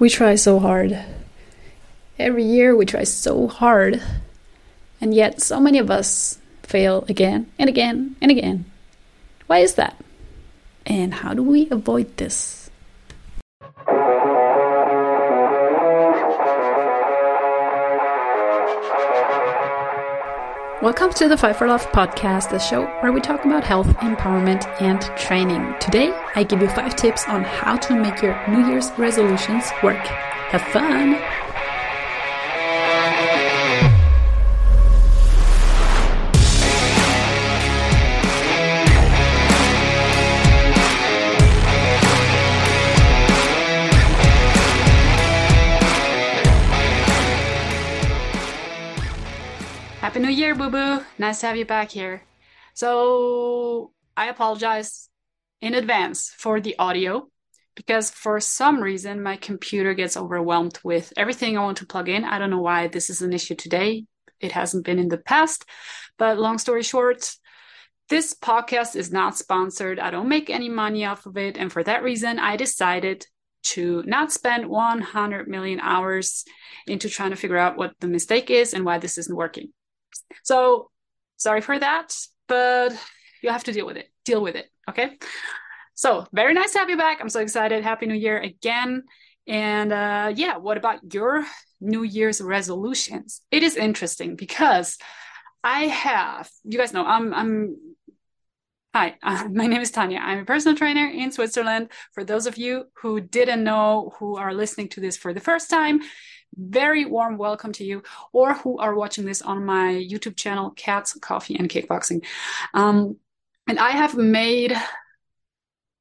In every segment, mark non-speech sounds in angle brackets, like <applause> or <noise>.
We try so hard. Every year we try so hard. And yet so many of us fail again and again and again. Why is that? And how do we avoid this? Welcome to the Five for Love podcast, the show where we talk about health, empowerment, and training. Today, I give you five tips on how to make your New Year's resolutions work. Have fun! Boo boo. Nice to have you back here. So, I apologize in advance for the audio because for some reason my computer gets overwhelmed with everything I want to plug in. I don't know why this is an issue today. It hasn't been in the past. But long story short, this podcast is not sponsored. I don't make any money off of it. And for that reason, I decided to not spend 100 million hours into trying to figure out what the mistake is and why this isn't working. So sorry for that, but you have to deal with it. Deal with it. Okay. So very nice to have you back. I'm so excited. Happy New Year again. And uh, yeah, what about your New Year's resolutions? It is interesting because I have, you guys know, I'm, I'm Hi, uh, <laughs> my name is Tanja. I'm a personal trainer in Switzerland. For those of you who didn't know, who are listening to this for the first time, very warm welcome to you, or who are watching this on my YouTube channel, Cats, Coffee, and Kickboxing. Um, and I have made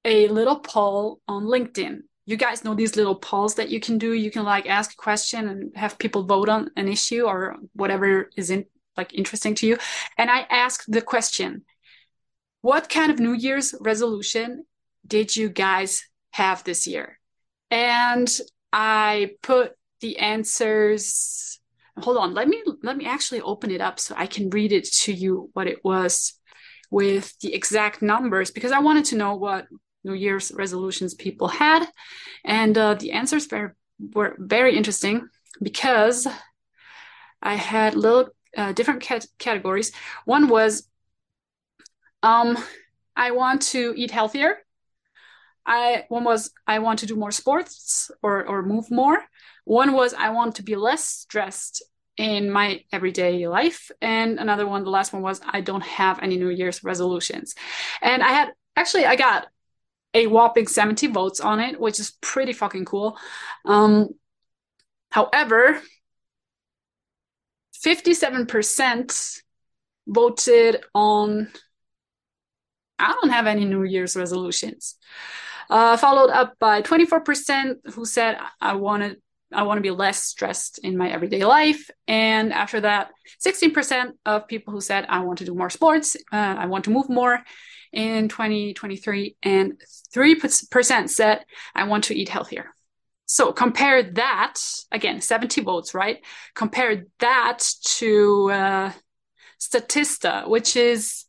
a little poll on LinkedIn. You guys know these little polls that you can do. You can like ask a question and have people vote on an issue or whatever is in like interesting to you. And I asked the question, what kind of New Year's resolution did you guys have this year? And I put the answers. Hold on let me let me actually open it up so i can read it to you what it was with the exact numbers because i wanted to know what new year's resolutions people had. And uh, the answers were, were very interesting because i had little uh, different cat- categories. One was um i want to eat healthier i one was i want to do more sports or or move more one was I want to be less stressed in my everyday life. And another one, the last one was I don't have any New Year's resolutions. And I had actually, I got a whopping 70 votes on it, which is pretty fucking cool. Um, however, 57% voted on I don't have any New Year's resolutions. Uh, followed up by 24% who said I wanted I want to be less stressed in my everyday life. And after that, 16% of people who said, I want to do more sports, uh, I want to move more in 2023, and 3% said, I want to eat healthier. So compare that, again, 70 votes, right? Compare that to uh, Statista, which is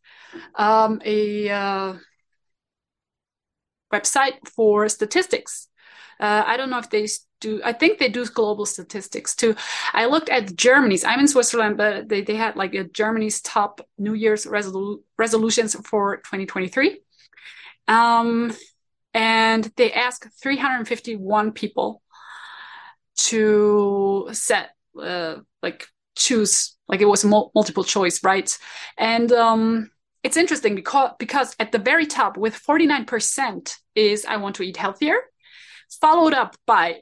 um, a uh, website for statistics. Uh, I don't know if they do i think they do global statistics too. I looked at germany's i'm in switzerland but they, they had like a germany's top new year's resolu- resolutions for 2023 um, and they asked 351 people to set uh, like choose like it was mul- multiple choice right? And um, it's interesting because because at the very top with 49% is i want to eat healthier followed up by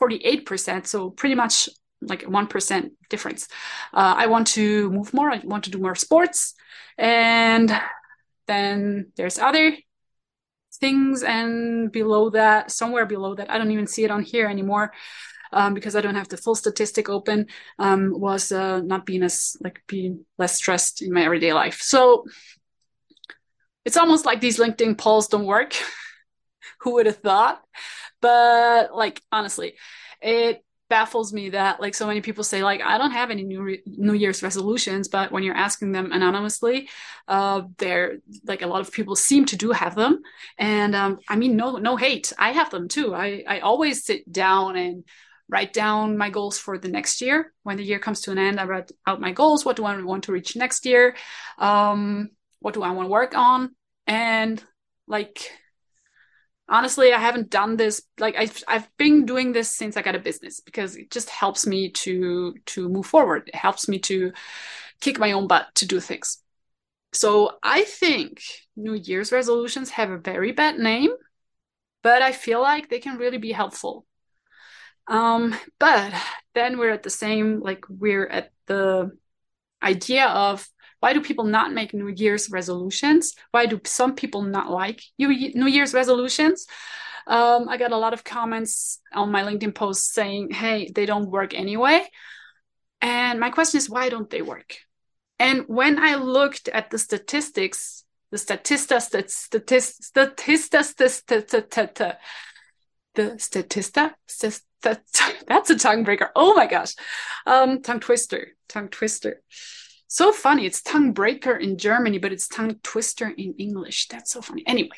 48%. So pretty much like 1% difference. Uh, I want to move more. I want to do more sports. And then there's other things. And below that, somewhere below that, I don't even see it on here anymore. Um, because I don't have the full statistic open, um, was uh, not being as like being less stressed in my everyday life. So it's almost like these LinkedIn polls don't work. <laughs> Who would have thought? but like honestly it baffles me that like so many people say like I don't have any new re- New Year's resolutions, but when you're asking them anonymously, uh, they're like a lot of people seem to do have them, and um, I mean no no hate, I have them too. I I always sit down and write down my goals for the next year. When the year comes to an end, I write out my goals. What do I want to reach next year? Um, what do I want to work on? And like honestly i haven't done this like I've, I've been doing this since i got a business because it just helps me to to move forward it helps me to kick my own butt to do things so i think new year's resolutions have a very bad name but i feel like they can really be helpful um but then we're at the same like we're at the idea of why do people not make New Year's resolutions? Why do some people not like New Year's resolutions? Um, I got a lot of comments on my LinkedIn post saying, hey, they don't work anyway. And my question is, why don't they work? And when I looked at the statistics, the statista, the statista, statista, statista, the statista, <laughs> that's a tongue breaker. Oh my gosh. Um, tongue twister, tongue twister. So funny. It's tongue breaker in Germany, but it's tongue twister in English. That's so funny. Anyway,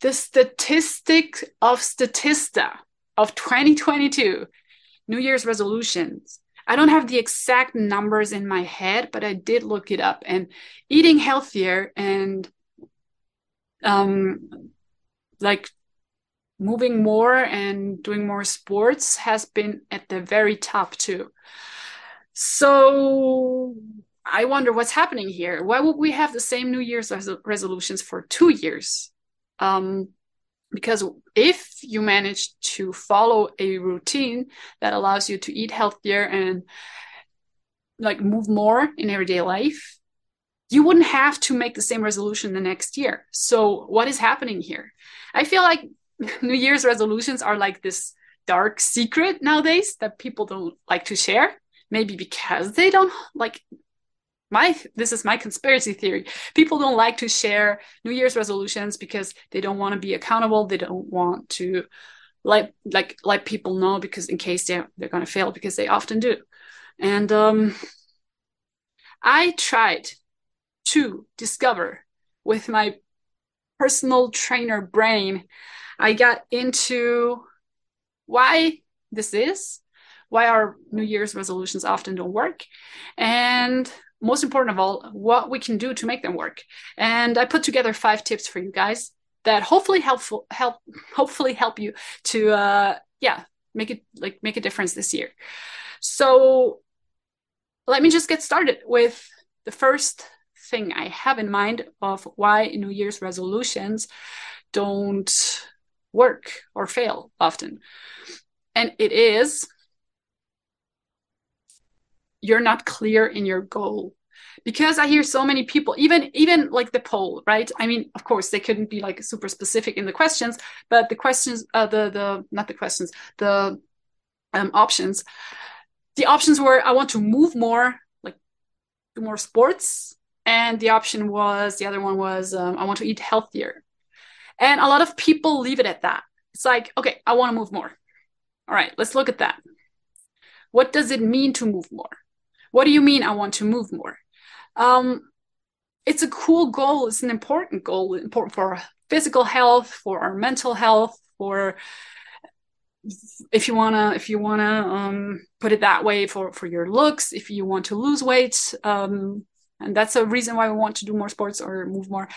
the statistic of Statista of 2022, New Year's resolutions. I don't have the exact numbers in my head, but I did look it up. And eating healthier and um, like moving more and doing more sports has been at the very top too. So I wonder what's happening here. Why would we have the same New Year's res- resolutions for two years? Um, because if you manage to follow a routine that allows you to eat healthier and like move more in everyday life, you wouldn't have to make the same resolution the next year. So, what is happening here? I feel like <laughs> New Year's resolutions are like this dark secret nowadays that people don't like to share. Maybe because they don't like my this is my conspiracy theory. People don't like to share new year's resolutions because they don't want to be accountable. They don't want to let like let people know because in case they're they're going to fail because they often do. And um i tried to discover with my personal trainer brain i got into why this is why our new year's resolutions often don't work and most important of all, what we can do to make them work. And I put together five tips for you guys that hopefully helpful help hopefully help you to uh yeah make it like make a difference this year. So let me just get started with the first thing I have in mind of why New Year's resolutions don't work or fail often. And it is you're not clear in your goal. Because i hear so many people even even like the poll right? I mean of course they couldn't be like super specific in the questions but the questions uh the the not the questions the um options. The options were i want to move more like do more sports. And the option was the other one was um, i want to eat healthier and a lot of people leave it at that it's like okay i want to move more all right let's look at that what does it mean to move more what do you mean I want to move more? Um, it's a cool goal. It's an important goal, important for physical health, for our mental health, for if you wanna if you wanna um, put it that way for for your looks, if you want to lose weight, um, and that's a reason why we want to do more sports or move more.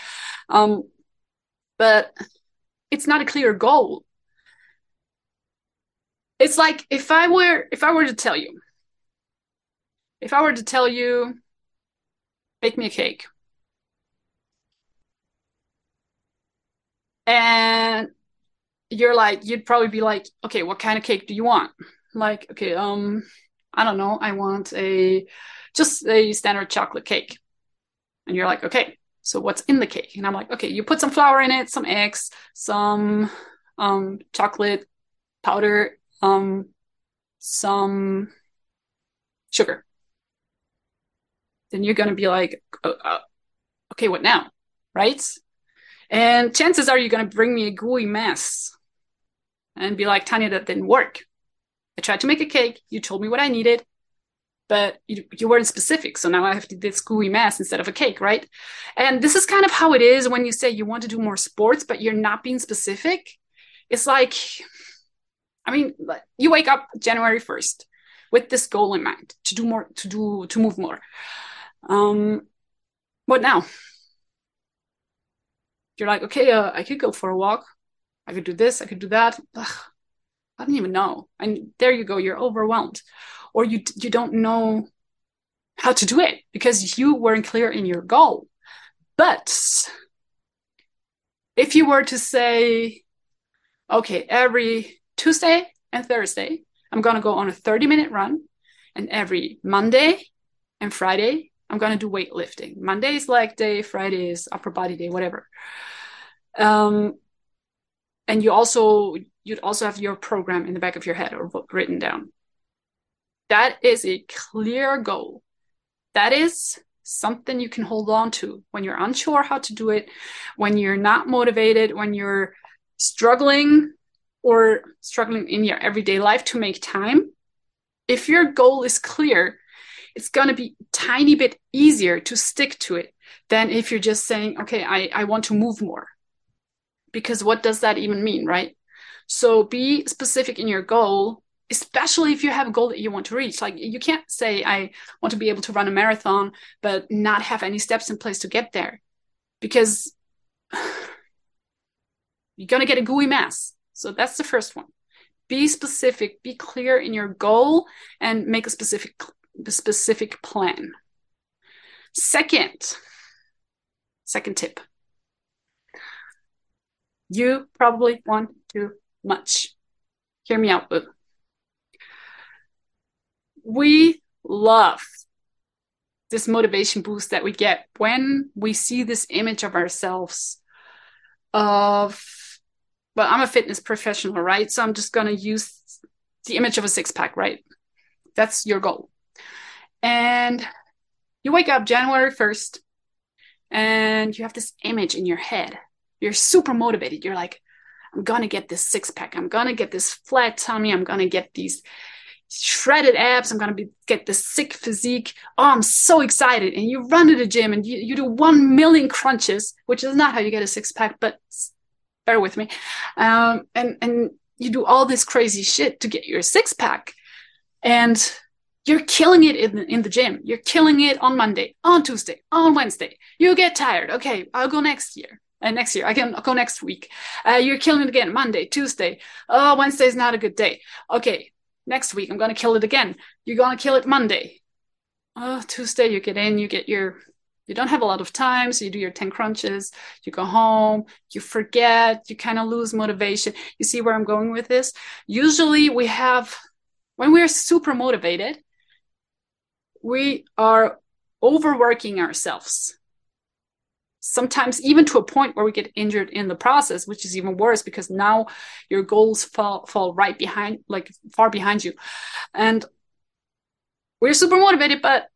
Um, but it's not a clear goal. It's like if I were if I were to tell you if I were to tell you, bake me a cake, and you're like, you'd probably be like, okay, what kind of cake do you want? Like, okay, um, I don't know, I want a just a standard chocolate cake. And you're like, okay, so what's in the cake? And I'm like, okay, you put some flour in it, some eggs, some um chocolate powder, um, some sugar then you're going to be like, oh, uh, okay, what now? Right? And chances are you're going to bring me a gooey mess and be like, Tanja, that didn't work. I tried to make a cake. You told me what I needed, but you, you weren't specific. So now I have to do this gooey mess instead of a cake, right? And this is kind of how it is when you say you want to do more sports, but you're not being specific. It's like, I mean, you wake up January 1st with this goal in mind to do more, to do, to move more. Um, what now? You're like, okay, uh, I could go for a walk. I could do this. I could do that. Ugh, I don't even know. And there you go. You're overwhelmed, or you you don't know how to do it because you weren't clear in your goal. But if you were to say, okay, every Tuesday and Thursday, I'm going to go on a 30 minute run, and every Monday and Friday, I'm going to do weightlifting. Monday is leg day, Friday is upper body day, whatever. Um, and you also you'd also have your program in the back of your head or written down. That is a clear goal. That is something you can hold on to when you're unsure how to do it, when you're not motivated, when you're struggling or struggling in your everyday life to make time. If your goal is clear, it's going to be tiny bit easier to stick to it than if you're just saying, okay, I, I want to move more. Because what does that even mean, right? So be specific in your goal, especially if you have a goal that you want to reach. Like you can't say, I want to be able to run a marathon, but not have any steps in place to get there because <sighs> you're going to get a gooey mess. So that's the first one. Be specific, be clear in your goal, and make a specific specific plan. Second, second tip. You probably want too much. Hear me out, boo. We love this motivation boost that we get when we see this image of ourselves of well i'm a fitness professional right so i'm just going to use the image of a six pack right that's your goal and you wake up January 1st and you have this image in your head. You're super motivated. You're like, I'm going to get this six pack. I'm going to get this flat tummy. I'm going to get these shredded abs. I'm to be, get the sick physique. Oh, I'm so excited. And you run to the gym and you, you do 1 million crunches, which is not how you get a six pack, but bear with me. Um, and, and you do all this crazy shit to get your six pack. And you're killing it in, in the gym. You're killing it on Monday, on Tuesday, on Wednesday. You get tired. Okay, I'll go next year. Uh, next year, I can go next week. Uh, you're killing it again Monday, Tuesday. Oh, Wednesday is not a good day. Okay, next week I'm gonna kill it again. You're gonna kill it Monday. Oh, Tuesday you get in, you get your you don't have a lot of time so you do your 10 crunches you go home you forget you kind of lose motivation you see where i'm going with this usually we have when we're super motivated we are overworking ourselves sometimes even to a point where we get injured in the process which is even worse because now your goals fall fall right behind like far behind you and we're super motivated but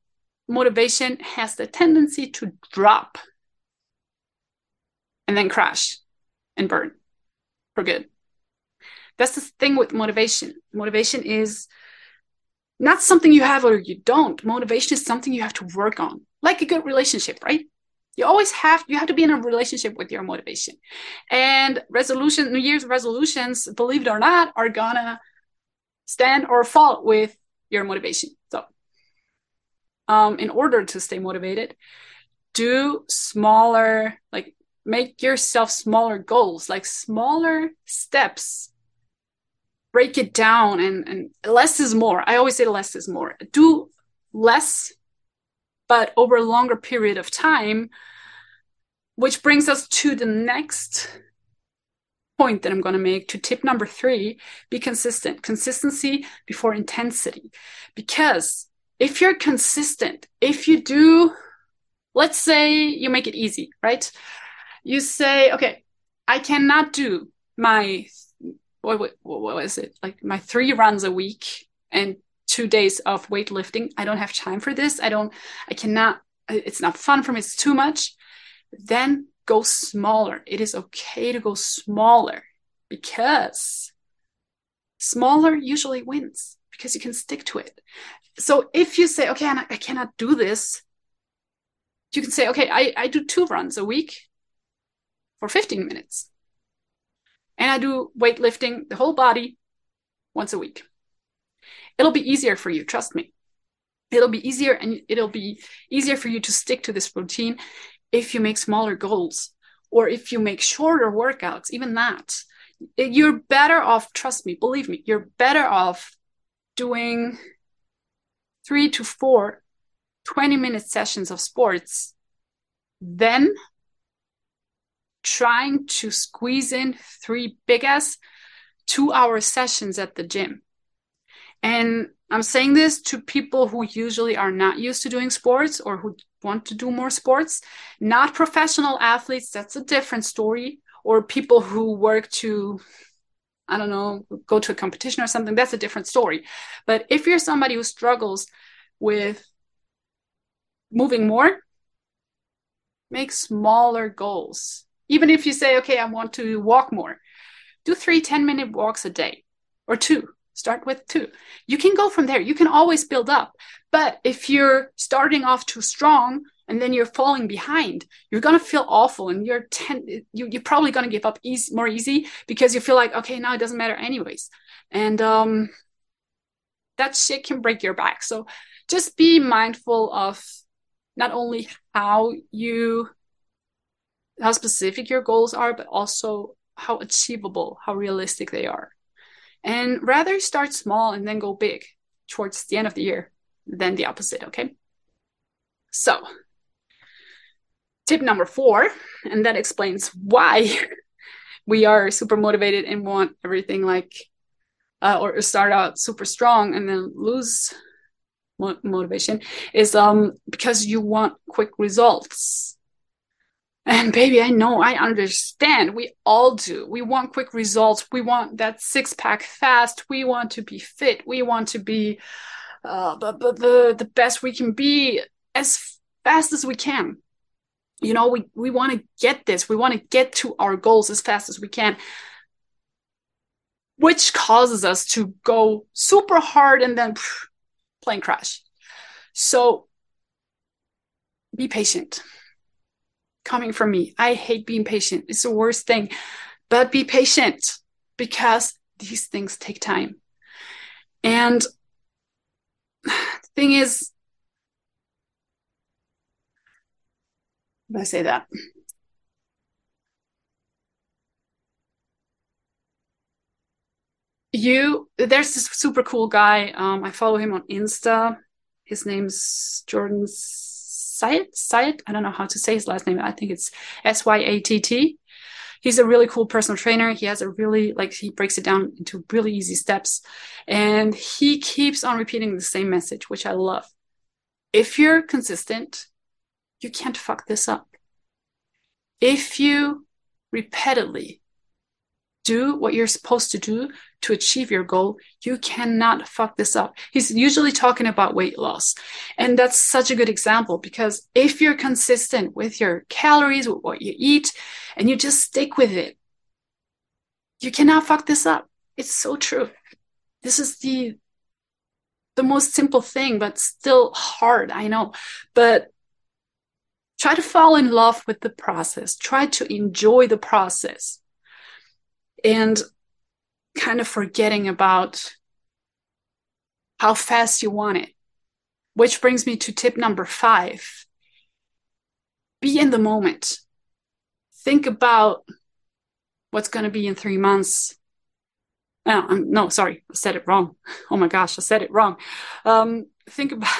motivation has the tendency to drop and then crash and burn for good that's the thing with motivation motivation is not something you have or you don't. Motivation is something you have to work on, like a good relationship, right? You always have you have to be in a relationship with your motivation. And resolution, New Year's resolutions, believe it or not, are gonna stand or fall with your motivation. So, um, in order to stay motivated, do smaller, like make yourself smaller goals, like smaller steps break it down and, and less is more. I always say less is more. Do less, but over a longer period of time, which brings us to the next point that I'm going to make to tip number three be consistent. Consistency before intensity. Because if you're consistent, if you do, let's say you make it easy, right? You say, okay, I cannot do my what, what, what was it like my three runs a week and two days of weightlifting i don't have time for this i don't i cannot it's not fun for me it's too much then go smaller it is okay to go smaller because smaller usually wins because you can stick to it. So if you say, okay, I cannot do this, you can say, okay, I, I do two runs a week for 15 minutes. And I do weightlifting, the whole body, once a week. It'll be easier for you, trust me. It'll be easier and it'll be easier for you to stick to this routine if you make smaller goals or if you make shorter workouts, even that. You're better off, trust me, believe me, you're better off doing three to four 20 minute sessions of sports than trying to squeeze in three big ass two hour sessions at the gym. And I'm saying this to people who usually are not used to doing sports or who want to do more sports, not professional athletes, that's a different story, or people who work to, I don't know, go to a competition or something, that's a different story. But if you're somebody who struggles with moving more, make smaller goals. Even if you say, okay, I want to walk more, do three 10 minute walks a day or two Start with two. You can go from there. You can always build up. But if you're starting off too strong and then you're falling behind, you're gonna feel awful, and you're ten. You, you're probably gonna give up easy, more easy because you feel like okay, now it doesn't matter anyways, and um, that shit can break your back. So just be mindful of not only how you how specific your goals are, but also how achievable, how realistic they are and rather start small and then go big towards the end of the year than the opposite. Okay. So, tip number four, and that explains why <laughs> we are super motivated and want everything like, uh, or start out super strong and then lose mo- motivation, is um because you want quick results and baby, I know, I understand. We all do. We want quick results. We want that six pack fast. We want to be fit. We want to be uh, the, the, the best we can be as fast as we can. You know, we, we want to get this. We want to get to our goals as fast as we can, which causes us to go super hard and then plane crash. So be patient coming from me. I hate being patient. It's the worst thing. But be patient because these things take time. And the <sighs> thing is, I say that? You, there's this super cool guy. Um, I follow him on Insta. His name's Jordan Syatt, Syatt, I don't know how to say his last name. I think it's S Y A T T. He's a really cool personal trainer. He has a really, like, he breaks it down into really easy steps. And he keeps on repeating the same message, which I love. If you're consistent, you can't fuck this up. If you repeatedly do what you're supposed to do to achieve your goal, you cannot fuck this up. He's usually talking about weight loss. And that's such a good example because if you're consistent with your calories, with what you eat, and you just stick with it, you cannot fuck this up. It's so true. This is the the most simple thing, but still hard, I know. But try to fall in love with the process. Try to enjoy the process and kind of forgetting about how fast you want it. Which brings me to tip number five be in the moment. Think about what's going to be in three months. Oh, um, no, sorry, I said it wrong. <laughs> Oh my gosh, I said it wrong. Um, think about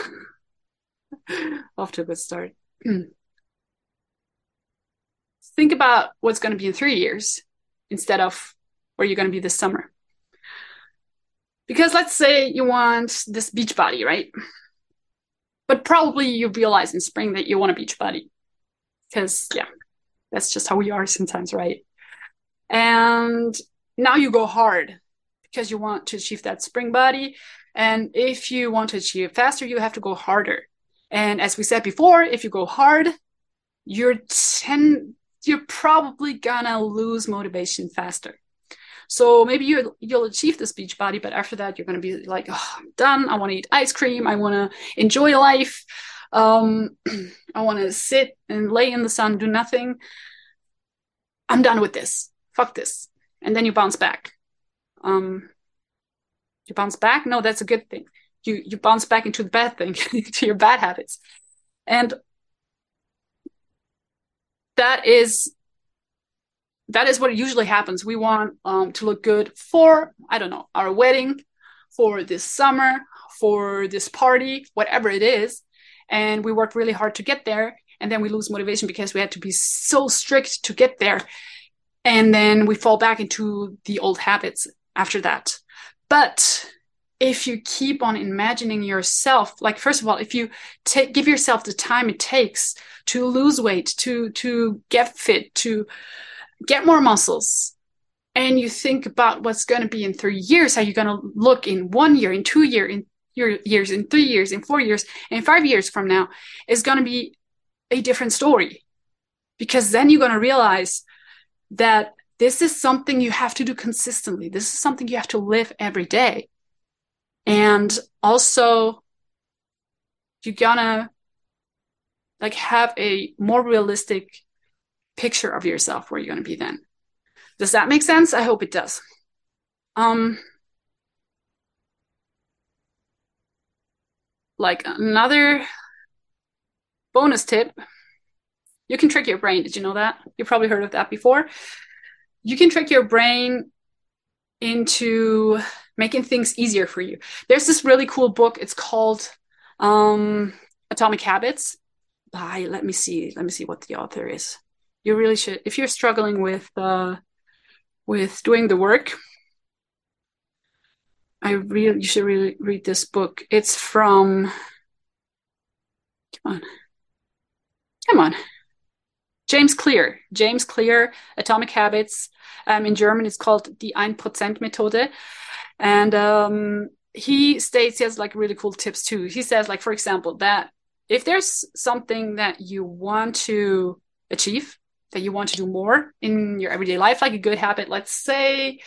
<laughs> off to a good start. <clears throat> think about what's going to be in three years instead of where you're going to be this summer. Because let's say you want this beach body, right? But probably you realize in spring that you want a beach body. Because, yeah, that's just how we are sometimes, right? And now you go hard because you want to achieve that spring body. And if you want to achieve faster, you have to go harder. And as we said before, if you go hard, you're ten, you're probably gonna lose motivation faster. So maybe you you'll achieve this beach body, but after that you're going to be like, oh, I'm done. I want to eat ice cream. I want to enjoy life. Um, <clears throat> I want to sit and lay in the sun, do nothing. I'm done with this. Fuck this. And then you bounce back. Um, you bounce back. No, that's a good thing. You you bounce back into the bad thing, <laughs> to your bad habits, and that is that is what usually happens. We want um, to look good for, I don't know, our wedding, for this summer, for this party, whatever it is. And we work really hard to get there. And then we lose motivation because we had to be so strict to get there. And then we fall back into the old habits after that. But if you keep on imagining yourself, like first of all, if you take give yourself the time it takes to lose weight, to to get fit, to get more muscles. And you think about what's going to be in three years how you're going to look in one year in two year in your years in three years in four years and five years from now is going to be a different story. Because then you're going to realize that this is something you have to do consistently. This is something you have to live every day. And also you're gonna like have a more realistic picture of yourself where you're going to be then. Does that make sense? I hope it does. Um, like another bonus tip, you can trick your brain. Did you know that? You probably heard of that before. You can trick your brain into making things easier for you. There's this really cool book. It's called um, Atomic Habits by, let me see, let me see what the author is you really should if you're struggling with uh, with doing the work i really you should really read this book. It's from come on. Come on. James clear. James clear atomic habits um, in german it's called the 1% methode. And um, he states he has like really cool tips too. He says like for example that if there's something that you want to achieve that you want to do more in your everyday life, like a good habit. Let's say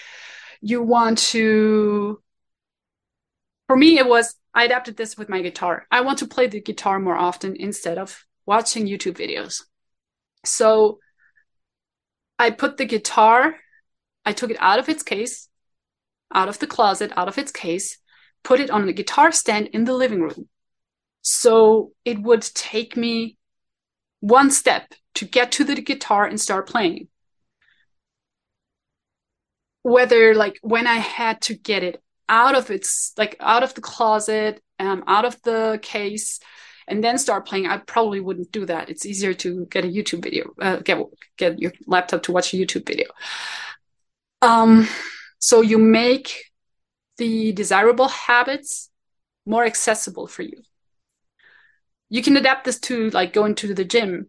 you want to, for me, it was, I adapted this with my guitar. I want to play the guitar more often instead of watching YouTube videos. So I put the guitar, I took it out of its case, out of the closet, out of its case, put it on the guitar stand in the living room. So it would take me one step to get to the guitar and start playing. Whether like when I had to get it out of its like out of the closet, um, out of the case, and then start playing, I probably wouldn't do that. It's easier to get a YouTube video, uh, get get your laptop to watch a YouTube video. Um, so you make the desirable habits more accessible for you you can adapt this to like going to the gym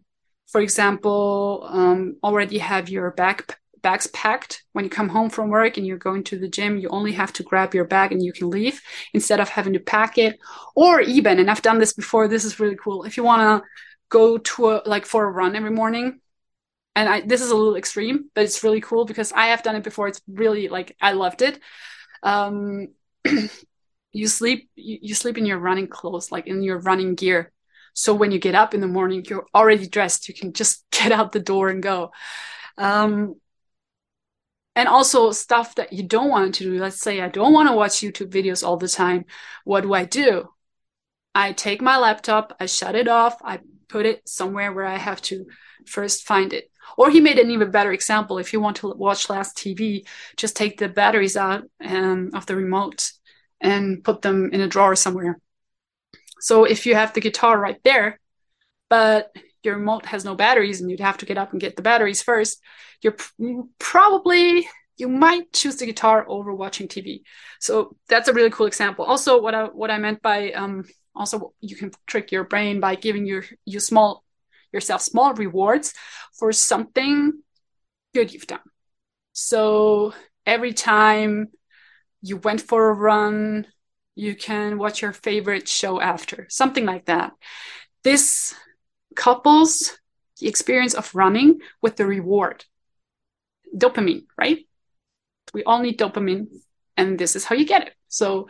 for example um, already have your bag bags packed. When you come home from work and you're going to the gym you only have to grab your bag and you can leave instead of having to pack it. Or even and i've done this before this is really cool. If you want to go to a like for a run every morning and I, this is a little extreme but it's really cool because i have done it before. It's really like i loved it. Um, <clears throat> you sleep you, you sleep in your running clothes like in your running gear so when you get up in the morning, you're already dressed. You can just <laughs> get out the door and go. Um, and also stuff that you don't want to do. Let's say I don't want to watch YouTube videos all the time. What do I do? I take my laptop, I shut it off, I put it somewhere where I have to first find it. Or he made an even better example. If you want to watch last TV, just take the batteries out um, of the remote and put them in a drawer somewhere. So if you have the guitar right there, but your remote has no batteries and you'd have to get up and get the batteries first, you're probably you might choose the guitar over watching TV. So that's a really cool example. Also, what I what I meant by um, also you can trick your brain by giving your you small yourself small rewards for something good you've done. So every time you went for a run, you can watch your favorite show after, something like that. This couples the experience of running with the reward dopamine, right? We all need dopamine, and this is how you get it. So,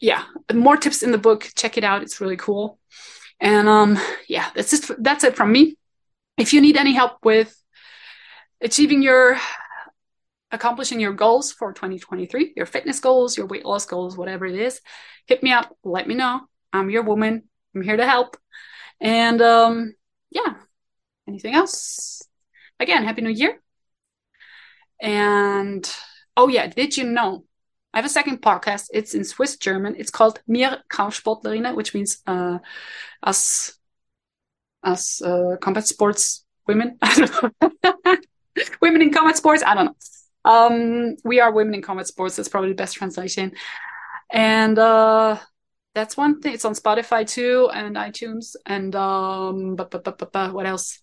yeah, more tips in the book. Check it out. It's really cool. And um, yeah, that's just that's it from me. If you need any help with achieving your accomplishing your goals for 2023, your fitness goals, your weight loss goals, whatever it is, hit me up. Let me know. I'm your woman. I'm here to help. And um, yeah, anything else? Again, Happy New Year. And oh, yeah, did you know? I have a second podcast. It's in Swiss German. It's called Mir Kampfsportlerinnen, which means uh, us, us uh, combat sports women. <laughs> <laughs> women in combat sports. I don't know. Um, we are women in combat sports. That's probably the best translation. And uh, that's one thing. It's on Spotify too and iTunes. And um, but, but, but, what else?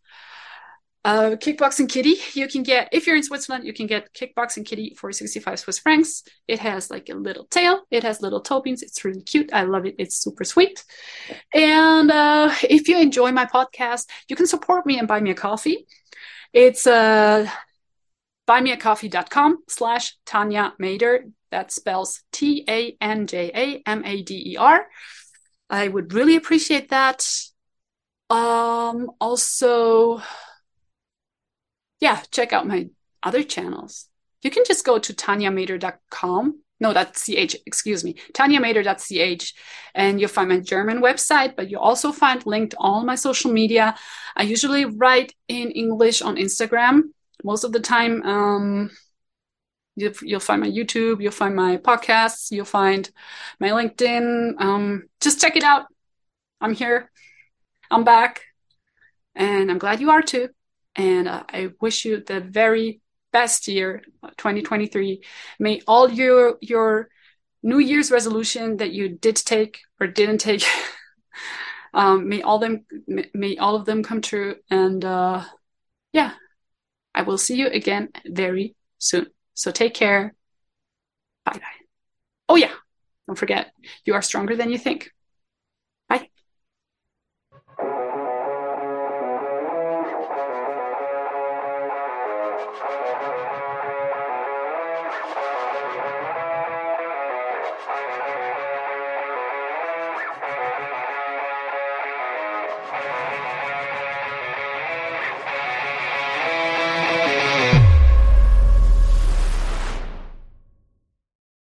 Uh, Kickboxing Kitty, you can get if you're in Switzerland, you can get Kickboxing Kitty for 65 Swiss francs. It has like a little tail, it has little toe. It's really cute. I love it. It's super sweet. And uh, if you enjoy my podcast, you can support me and buy me a coffee. It's uh, buymeacoffee.com slash Tanja Mader. That spells T A N J A M A D E R. I would really appreciate that. Um, also, yeah, check out my other channels. You can just go to tanjamader.com. No, that's ch, excuse me, tanjamader.ch, and you'll find my German website, but you also find linked all my social media. I usually write in English on Instagram most of the time. Um, you, will find my YouTube, you'll find my podcasts, you'll find my LinkedIn. Um, just check it out. I'm here. I'm back. And I'm glad you are too. And uh, I wish you the very best year, 2023. May all your your New Year's resolution that you did take or didn't take, <laughs> um, may all them may all of them come true. And uh, yeah, I will see you again very soon. So take care. Bye bye. Oh yeah, don't forget, you are stronger than you think.